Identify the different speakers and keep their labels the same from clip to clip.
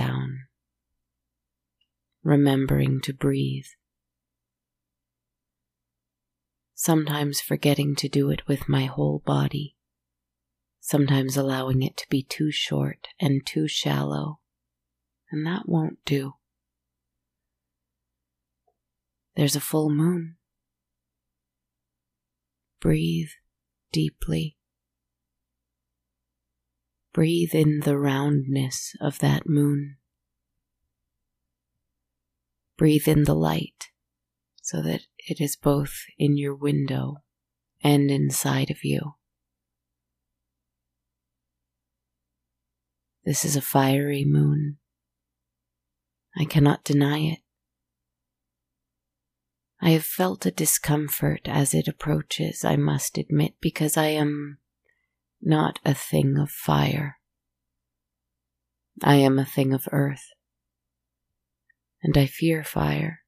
Speaker 1: Down, remembering to breathe, sometimes forgetting to do it with my whole body, sometimes allowing it to be too short and too shallow, and that won't do. There's a full moon. Breathe deeply. Breathe in the roundness of that moon. Breathe in the light so that it is both in your window and inside of you. This is a fiery moon. I cannot deny it. I have felt a discomfort as it approaches, I must admit, because I am not a thing of fire. I am a thing of earth. And I fear fire,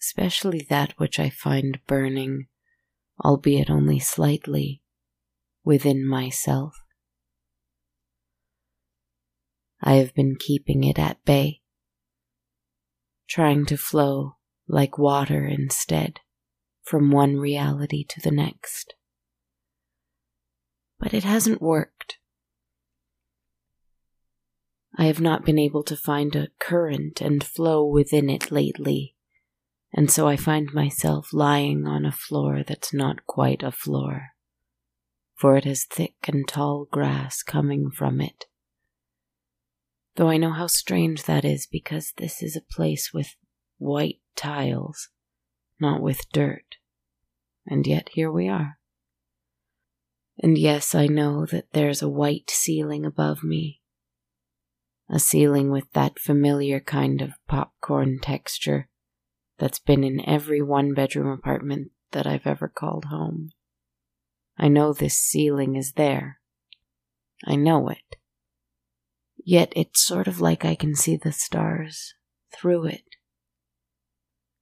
Speaker 1: especially that which I find burning, albeit only slightly, within myself. I have been keeping it at bay, trying to flow like water instead, from one reality to the next. But it hasn't worked. I have not been able to find a current and flow within it lately, and so I find myself lying on a floor that's not quite a floor, for it has thick and tall grass coming from it. Though I know how strange that is because this is a place with white tiles, not with dirt. And yet here we are. And yes, I know that there's a white ceiling above me. A ceiling with that familiar kind of popcorn texture that's been in every one bedroom apartment that I've ever called home. I know this ceiling is there. I know it. Yet it's sort of like I can see the stars through it.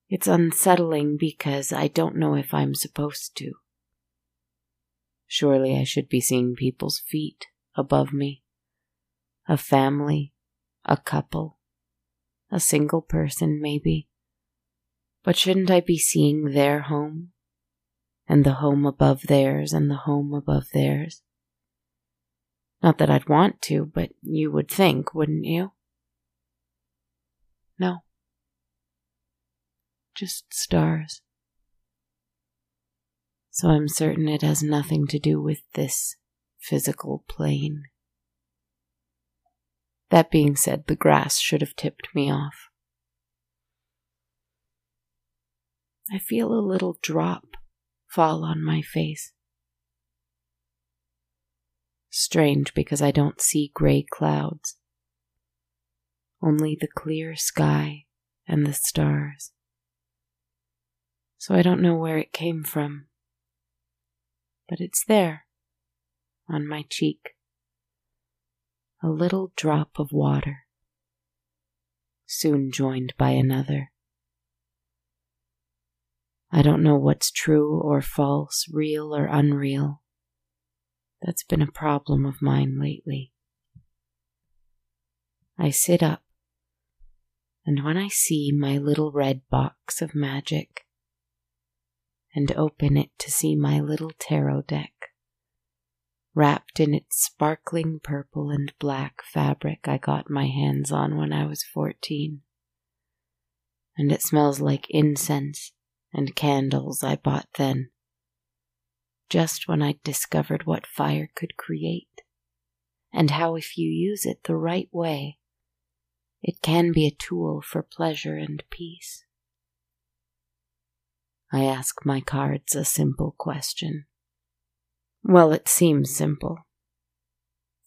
Speaker 1: It's unsettling because I don't know if I'm supposed to. Surely I should be seeing people's feet above me. A family, a couple, a single person, maybe. But shouldn't I be seeing their home? And the home above theirs, and the home above theirs? Not that I'd want to, but you would think, wouldn't you? No just stars. So I'm certain it has nothing to do with this physical plane. That being said, the grass should have tipped me off. I feel a little drop fall on my face. Strange because I don't see gray clouds, only the clear sky and the stars so I don't know where it came from. But it's there, on my cheek. A little drop of water, soon joined by another. I don't know what's true or false, real or unreal. That's been a problem of mine lately. I sit up, and when I see my little red box of magic, and open it to see my little tarot deck, wrapped in its sparkling purple and black fabric I got my hands on when I was fourteen. And it smells like incense and candles I bought then, just when I'd discovered what fire could create, and how if you use it the right way, it can be a tool for pleasure and peace. I ask my cards a simple question. Well, it seems simple.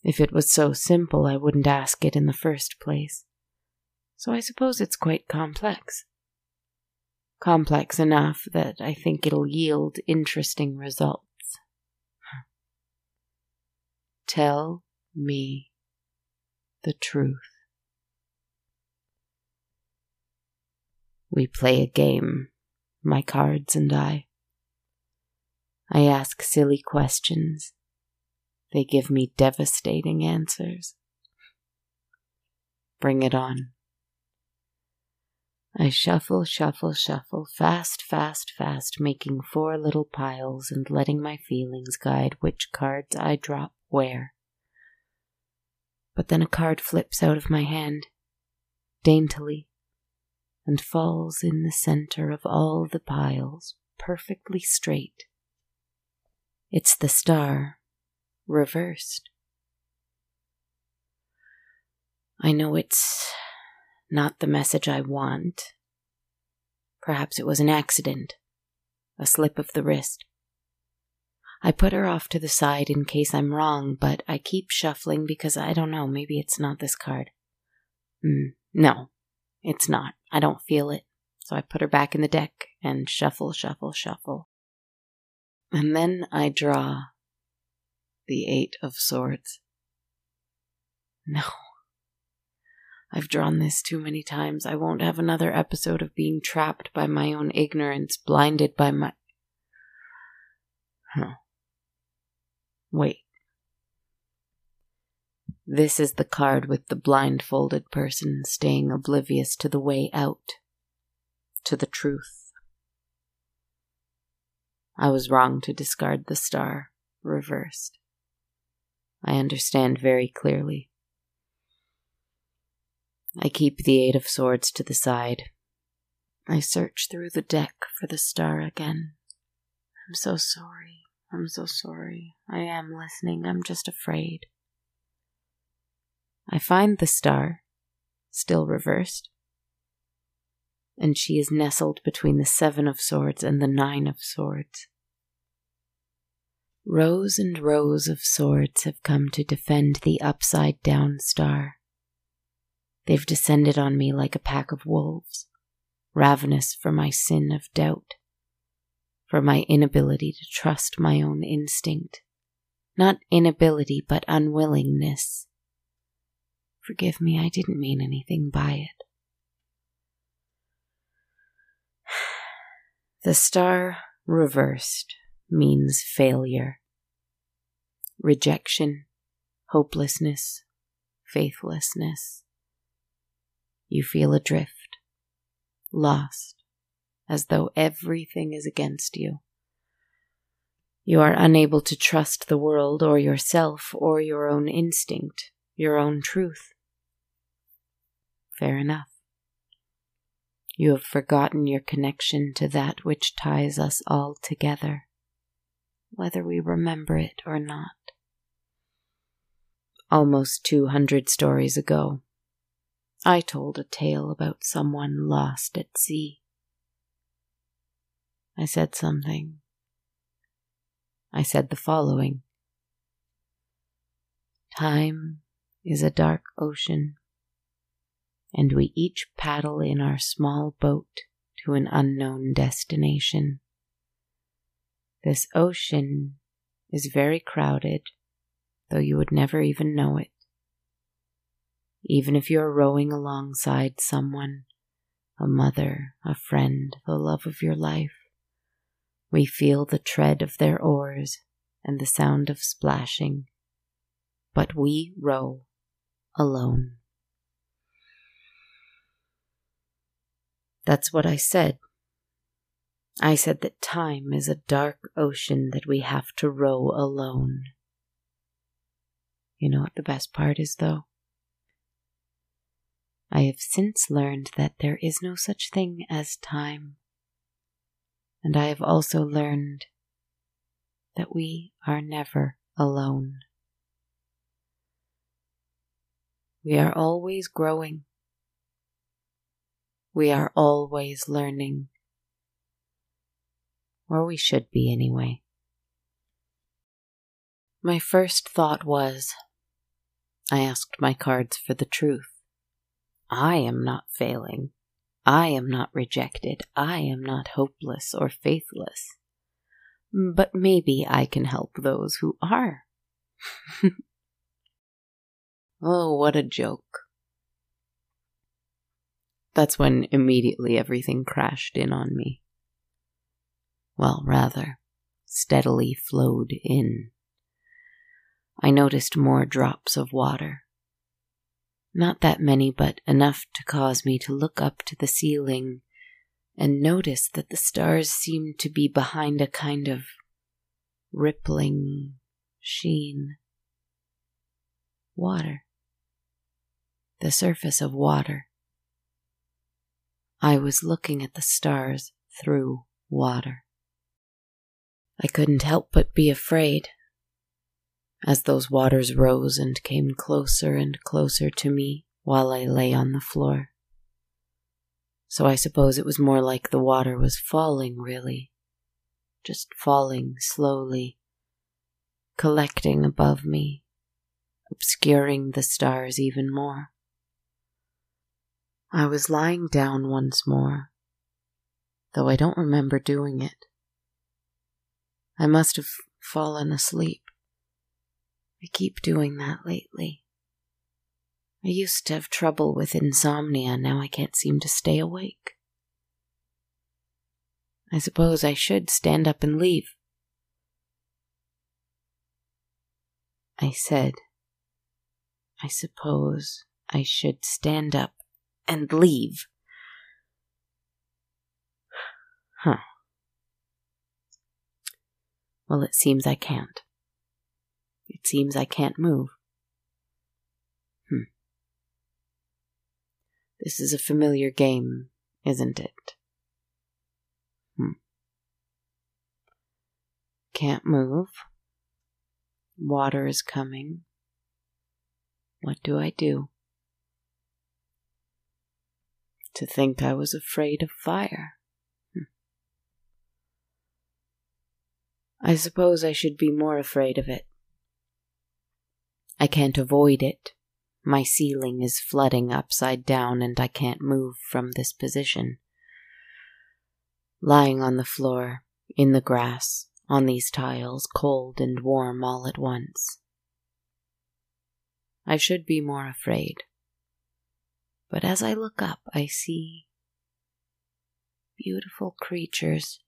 Speaker 1: If it was so simple, I wouldn't ask it in the first place. So I suppose it's quite complex. Complex enough that I think it'll yield interesting results. Tell me the truth. We play a game my cards and I. I ask silly questions. They give me devastating answers. Bring it on. I shuffle, shuffle, shuffle, fast, fast, fast, making four little piles and letting my feelings guide which cards I drop where. But then a card flips out of my hand, daintily, and falls in the center of all the piles, perfectly straight. It's the star, reversed. I know it's not the message I want. Perhaps it was an accident, a slip of the wrist. I put her off to the side in case I'm wrong, but I keep shuffling because I don't know, maybe it's not this card. Mm, no, it's not. I don't feel it. So I put her back in the deck and shuffle, shuffle, shuffle. And then I draw the Eight of Swords. No. I've drawn this too many times. I won't have another episode of being trapped by my own ignorance, blinded by my. Huh. Wait. This is the card with the blindfolded person staying oblivious to the way out, to the truth. I was wrong to discard the star, reversed. I understand very clearly. I keep the Eight of Swords to the side. I search through the deck for the star again. I'm so sorry. I'm so sorry. I am listening. I'm just afraid. I find the star, still reversed, and she is nestled between the Seven of Swords and the Nine of Swords. Rows and rows of swords have come to defend the upside down star. They've descended on me like a pack of wolves, ravenous for my sin of doubt, for my inability to trust my own instinct. Not inability, but unwillingness. Forgive me, I didn't mean anything by it. The star reversed means failure, rejection, hopelessness, faithlessness. You feel adrift, lost, as though everything is against you. You are unable to trust the world or yourself or your own instinct, your own truth. Fair enough. You have forgotten your connection to that which ties us all together, whether we remember it or not. Almost two hundred stories ago, I told a tale about someone lost at sea. I said something. I said the following Time is a dark ocean, and we each paddle in our small boat to an unknown destination. This ocean is very crowded, though you would never even know it even if you're rowing alongside someone, a mother, a friend, the love of your life. We feel the tread of their oars and the sound of splashing, but we row alone. That's what I said. I said that time is a dark ocean that we have to row alone. You know what the best part is, though? I have since learned that there is no such thing as time. And I have also learned that we are never alone. We are always growing. We are always learning. Or we should be anyway. My first thought was I asked my cards for the truth. I am not failing. I am not rejected. I am not hopeless or faithless. But maybe I can help those who are. oh, what a joke. That's when immediately everything crashed in on me. Well, rather, steadily flowed in. I noticed more drops of water Not that many, but enough to cause me to look up to the ceiling and notice that the stars seemed to be behind a kind of rippling sheen. Water. The surface of water. I was looking at the stars through water. I couldn't help but be afraid as those waters rose and came closer and closer to me while I lay on the floor. So I suppose it was more like the water was falling, really. Just falling slowly, collecting above me, obscuring the stars even more. I was lying down once more, though I don't remember doing it. I must have fallen asleep. I keep doing that lately. I used to have trouble with insomnia, now I can't seem to stay awake. I suppose I should stand up and leave. I said, I suppose I should stand up and leave. Huh. Well, it seems I can't. It seems I can't move. Hmm. This is a familiar game, isn't it? Hmm. Can't move. Water is coming. What do I do? To think I was afraid of fire. Hmm. I suppose I should be more afraid of it. I can't avoid it. My ceiling is flooding upside down and I can't move from this position. Lying on the floor, in the grass, on these tiles, cold and warm all at once. I should be more afraid. But as I look up, I see beautiful creatures,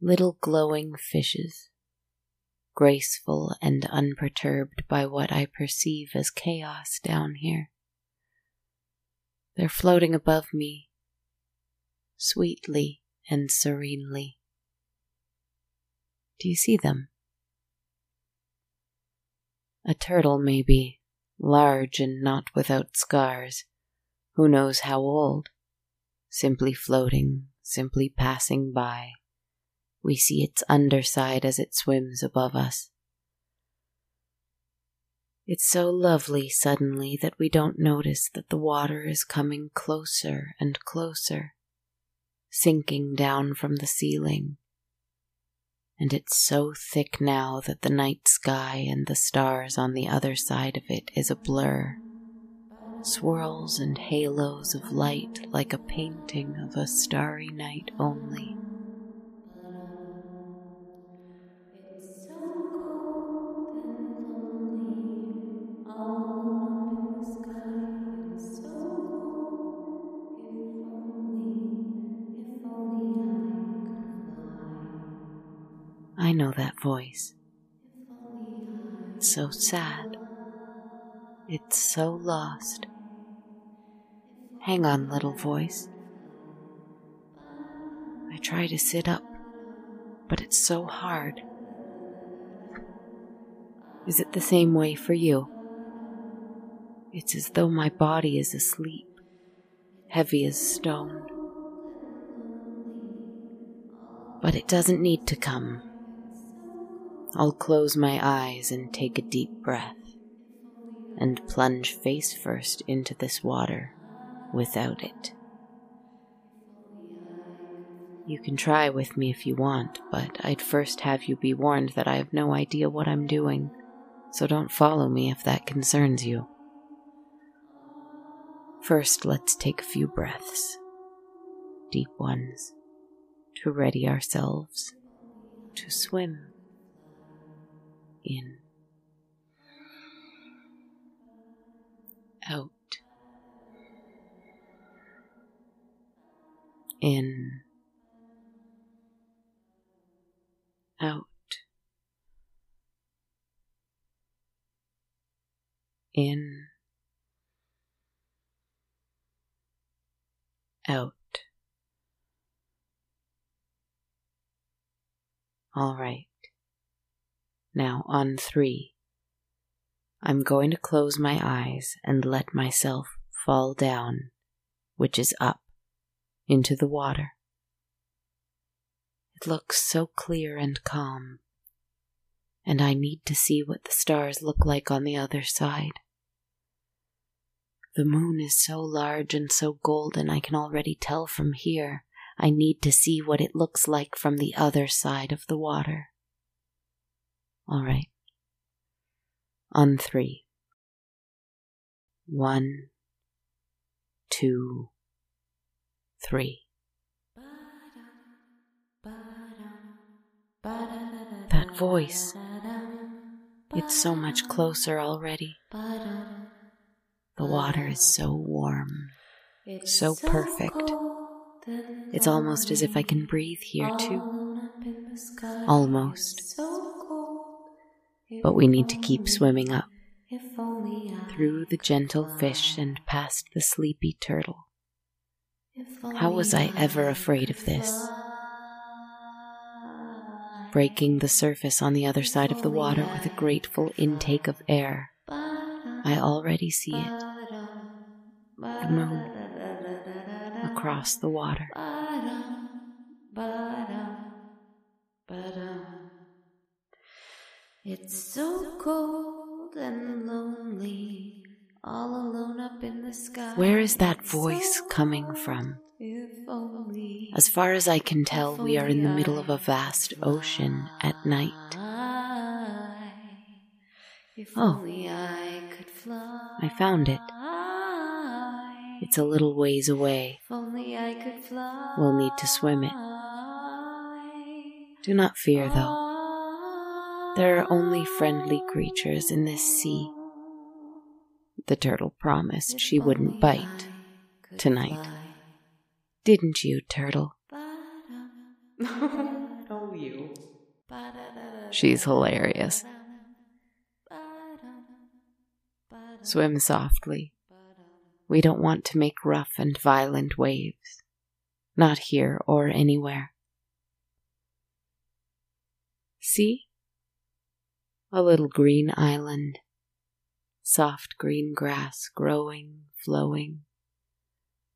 Speaker 1: little glowing fishes graceful and unperturbed by what I perceive as chaos down here. They're floating above me, sweetly and serenely. Do you see them? A turtle, maybe, large and not without scars, who knows how old, simply floating, simply passing by we see its underside as it swims above us. It's so lovely suddenly that we don't notice that the water is coming closer and closer, sinking down from the ceiling. And it's so thick now that the night sky and the stars on the other side of it is a blur. Swirls and halos of light like a painting of a starry night only. I know that voice. It's so sad. It's so lost. Hang on, little voice. I try to sit up, but it's so hard. Is it the same way for you? It's as though my body is asleep, heavy as stone. But it doesn't need to come. I'll close my eyes and take a deep breath and plunge face first into this water without it. You can try with me if you want, but I'd first have you be warned that I have no idea what I'm doing, so don't follow me if that concerns you. First, let's take a few breaths, deep ones, to ready ourselves to swim in, out, in, out, in, out. All right. Now on three. I'm going to close my eyes and let myself fall down, which is up, into the water. It looks so clear and calm, and I need to see what the stars look like on the other side. The moon is so large and so golden I can already tell from here. I need to see what it looks like from the other side of the water. All right. On three. One, two, three. That voice. It's so much closer already. The water is so warm, so perfect. It's almost as if I can breathe here too. Almost. But we need to keep swimming up through the gentle fish and past the sleepy turtle. How was I ever afraid of this? Breaking the surface on the other side of the water with a grateful intake of air. I already see it. The moon across the water. From? As far as I can tell, we are in the middle of a vast ocean at night. Oh, I found it. It's a little ways away. We'll need to swim it. Do not fear, though. There are only friendly creatures in this sea. The turtle promised she wouldn't bite tonight. Didn't you, turtle?
Speaker 2: oh, you.
Speaker 1: She's hilarious. Swim softly. We don't want to make rough and violent waves. Not here or anywhere. See? A little green island. Soft green grass growing, flowing.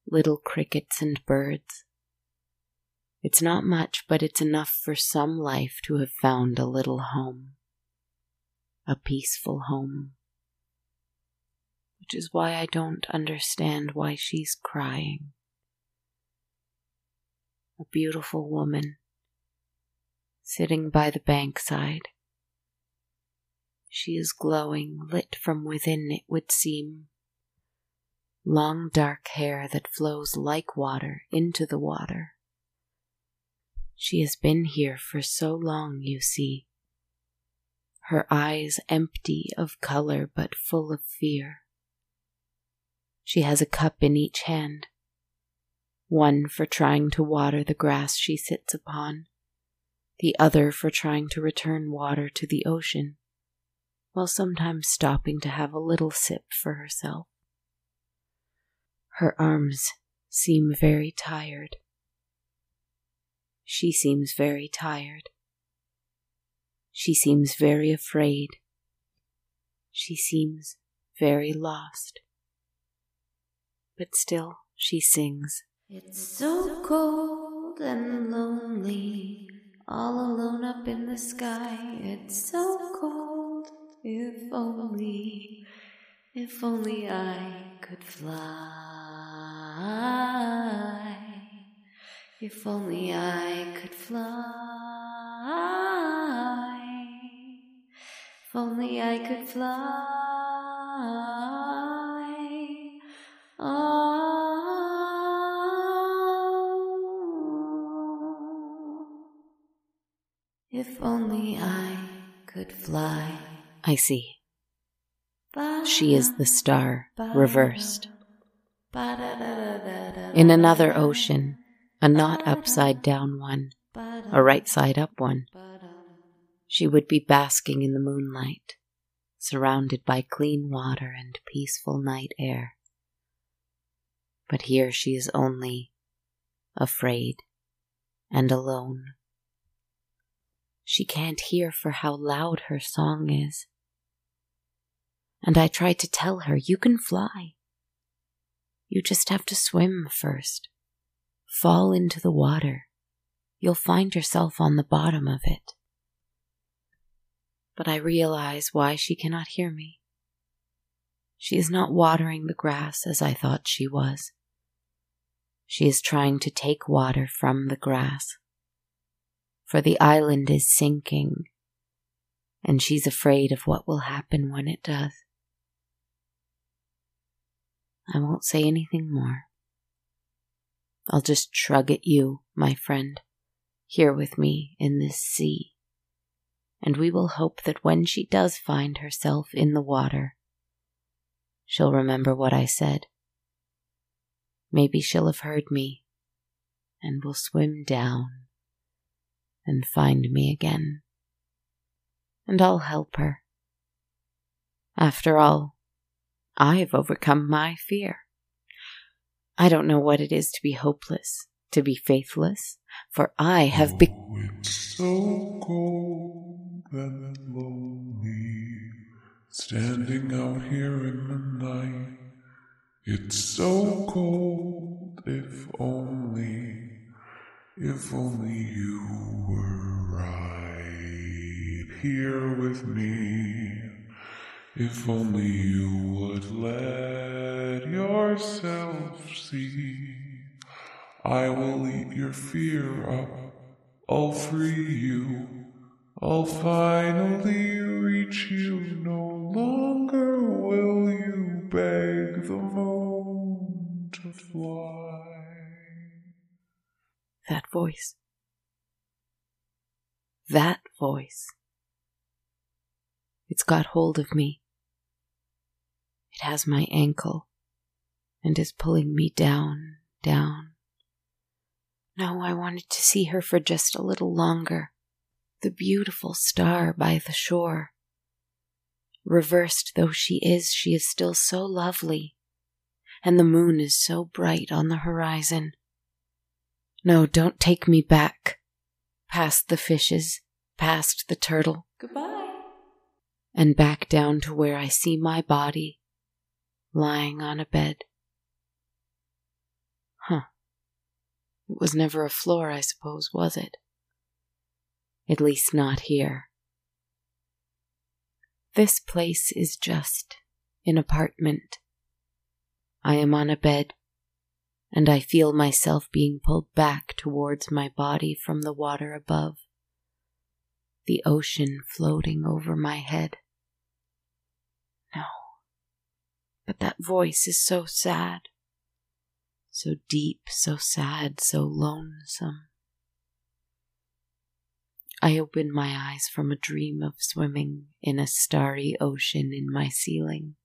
Speaker 1: Little crickets and birds. It's not much, but it's enough for some life to have found a little home. A peaceful home which is why I don't understand why she's crying. A beautiful woman sitting by the bankside. She is glowing, lit from within, it would seem. Long dark hair that flows like water into the water. She has been here for so long, you see. Her eyes empty of color but full of fear. She has a cup in each hand, one for trying to water the grass she sits upon, the other for trying to return water to the ocean, while sometimes stopping to have a little sip for herself. Her arms seem very tired. She seems very tired. She seems very afraid. She seems very lost but still she sings.
Speaker 2: It's so cold and lonely, all alone up in the sky. It's so cold, if only, if only I could fly. If only I could fly. If only I could fly. If only I could fly. Oh.
Speaker 1: I see. She is the star reversed. In another ocean, a not upside down one, a right side up one, she would be basking in the moonlight, surrounded by clean water and peaceful night air. But here she is only afraid, and alone. She can't hear for how loud her song is. And I try to tell her, you can fly. You just have to swim first. Fall into the water. You'll find yourself on the bottom of it. But I realize why she cannot hear me. She is not watering the grass as I thought she was. She is trying to take water from the grass. For the island is sinking, and she's afraid of what will happen when it does. I won't say anything more. I'll just shrug at you, my friend, here with me in this sea. And we will hope that when she does find herself in the water, she'll remember what I said. Maybe she'll have heard me and will swim down and find me again. And I'll help her. After all, I've overcome my fear. I don't know what it is to be hopeless, to be faithless, for I have been.
Speaker 3: Oh, so cold and lonely, standing out here in the night. It's so cold, if only, if only you were right here with me. If only you would let yourself see. I will eat your fear up. I'll free you. I'll finally reach you. No longer will you beg the moon to fly.
Speaker 1: That voice. That voice. It's got hold of me. It has my ankle and is pulling me down, down. No, I wanted to see her for just a little longer. The beautiful star by the shore. Reversed though she is, she is still so lovely, and the moon is so bright on the horizon. No, don't take me back. Past the fishes, past the turtle.
Speaker 2: Goodbye.
Speaker 1: And back down to where I see my body lying on a bed. Huh. It was never a floor, I suppose, was it? At least not here. This place is just an apartment. I am on a bed, and I feel myself being pulled back towards my body from the water above, the ocean floating over my head. No, but that voice is so sad, so deep, so sad, so lonesome. I open my eyes from a dream of swimming in a starry ocean in my ceiling.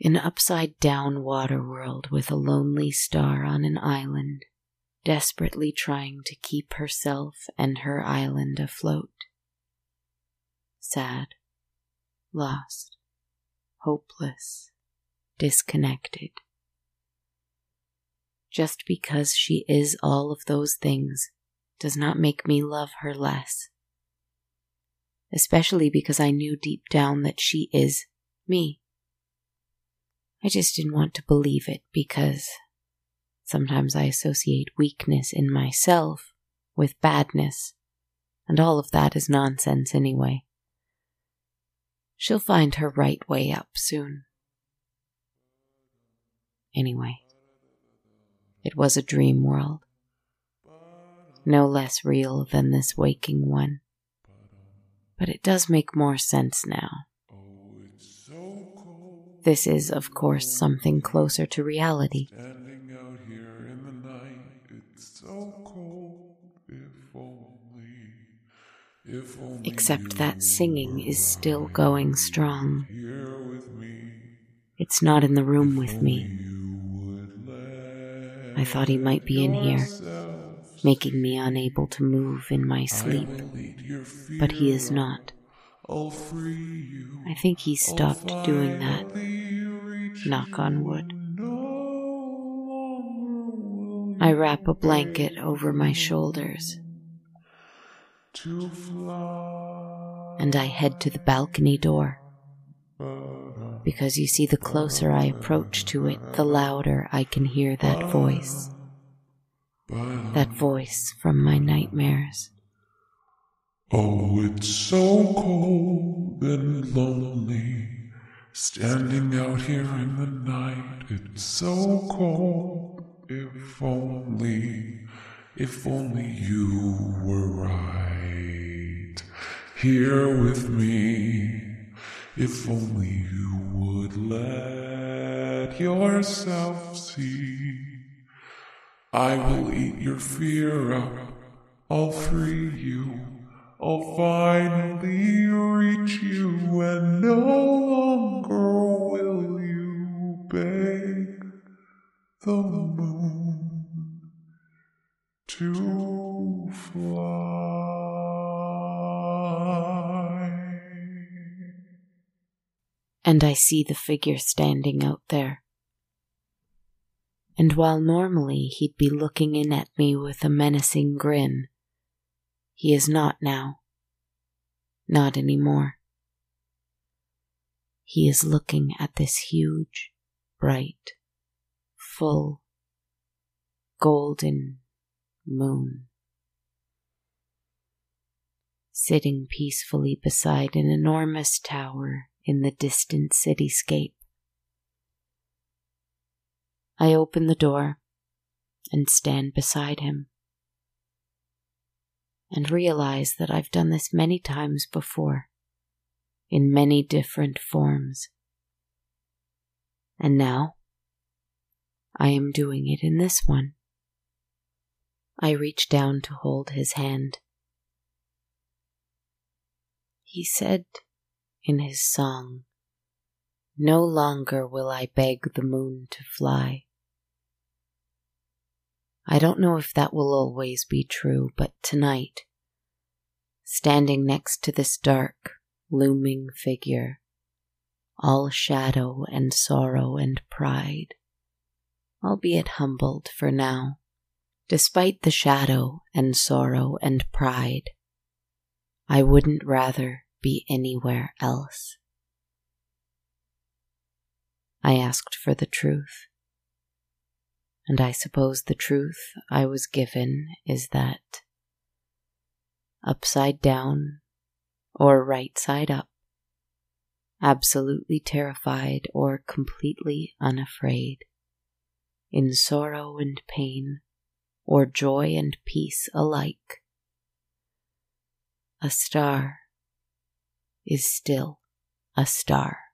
Speaker 1: An upside down water world with a lonely star on an island, desperately trying to keep herself and her island afloat. Sad, lost, hopeless, disconnected. Just because she is all of those things does not make me love her less. Especially because I knew deep down that she is me. I just didn't want to believe it because sometimes I associate weakness in myself with badness, and all of that is nonsense anyway. She'll find her right way up soon. Anyway, it was a dream world no less real than this waking one. But it does make more sense now. This is, of course, something closer to reality.
Speaker 3: So cold. If only, if only
Speaker 1: Except that singing is still going strong. It's not in the room with me. I thought he might be in here, making me unable to move in my sleep, but he is not. I think he stopped doing that. Knock on wood. I wrap a blanket over my shoulders
Speaker 3: to
Speaker 1: and I head to the balcony door. Because you see, the closer I approach to it, the louder I can hear that voice. That voice from my nightmares.
Speaker 3: Oh, it's so cold and lonely. Standing out here in the night, it's so cold. If only, if only you were right here with me. If only you would let yourself see. I will eat your fear up. I'll free you. I'll finally reach you, and no longer will you beg the moon to fly.
Speaker 1: and I see the figure standing out there. And while normally he'd be looking in at me with a menacing grin, he is not now. Not anymore. He is looking at this huge, bright, full, golden moon. Sitting peacefully beside an enormous tower in the distant cityscape. I open the door and stand beside him and realize that I've done this many times before in many different forms. And now I am doing it in this one. I reach down to hold his hand. He said in his song, No longer will I beg the moon to fly. I don't know if that will always be true, but tonight, standing next to this dark, looming figure, all shadow and sorrow and pride, albeit humbled for now, despite the shadow and sorrow and pride, I wouldn't rather be anywhere else. I asked for the truth. And I suppose the truth I was given is that upside down or right side up, absolutely terrified or completely unafraid, in sorrow and pain, or joy and peace alike, a star is still a star.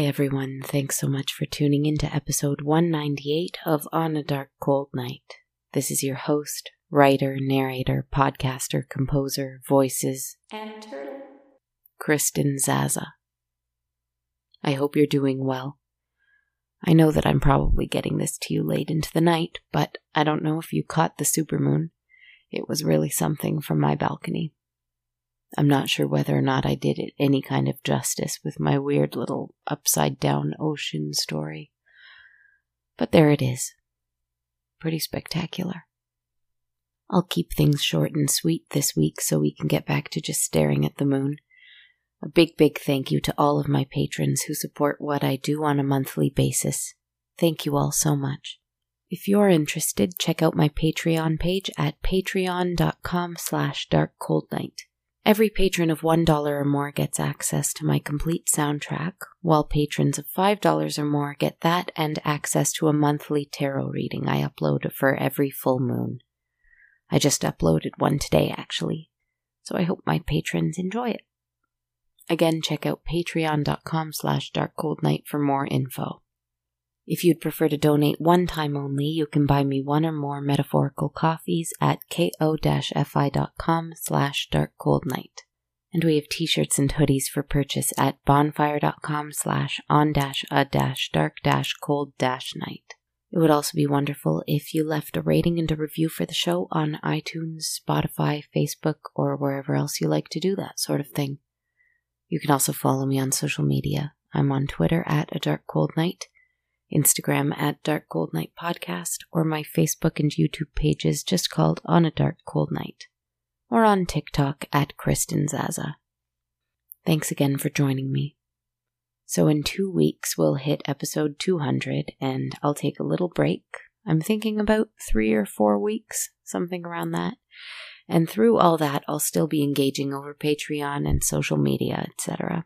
Speaker 1: Hi, everyone. Thanks so much for tuning in to episode 198 of On a Dark Cold Night. This is your host, writer, narrator, podcaster, composer, voices,
Speaker 2: And turtle.
Speaker 1: Kristen Zaza. I hope you're doing well. I know that I'm probably getting this to you late into the night, but I don't know if you caught the supermoon. It was really something from my balcony. I'm not sure whether or not I did it any kind of justice with my weird little upside down ocean story. But there it is. Pretty spectacular. I'll keep things short and sweet this week so we can get back to just staring at the moon. A big, big thank you to all of my patrons who support what I do on a monthly basis. Thank you all so much. If you're interested, check out my Patreon page at patreon.com slash darkcoldnight. Every patron of $1 or more gets access to my complete soundtrack, while patrons of $5 or more get that and access to a monthly tarot reading I upload for every full moon. I just uploaded one today, actually, so I hope my patrons enjoy it. Again, check out patreon.com slash darkcoldnight for more info. If you'd prefer to donate one time only, you can buy me one or more metaphorical coffees at ko-fi.com slash darkcoldnight. And we have t-shirts and hoodies for purchase at bonfire.com slash on dash a dash dark dash cold dash night. It would also be wonderful if you left a rating and a review for the show on iTunes, Spotify, Facebook, or wherever else you like to do that sort of thing. You can also follow me on social media. I'm on Twitter at a dark cold night, Instagram at dark cold night podcast, or my Facebook and YouTube pages just called on a dark cold night, or on TikTok at Kristen Zaza. Thanks again for joining me. So, in two weeks, we'll hit episode 200, and I'll take a little break. I'm thinking about three or four weeks, something around that. And through all that, I'll still be engaging over Patreon and social media, etc.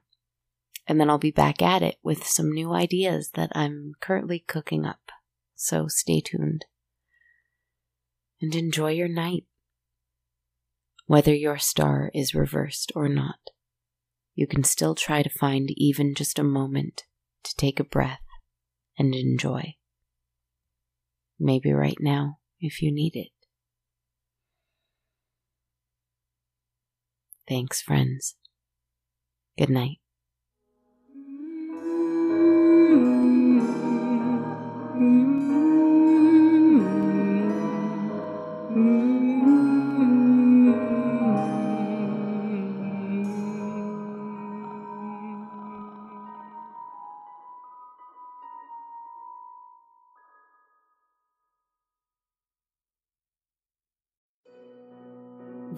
Speaker 1: And then I'll be back at it with some new ideas that I'm currently cooking up. So stay tuned. And enjoy your night. Whether your star is reversed or not you can still try to find even just a moment to take a breath and enjoy. Maybe right now, if you need it. Thanks, friends. Good night.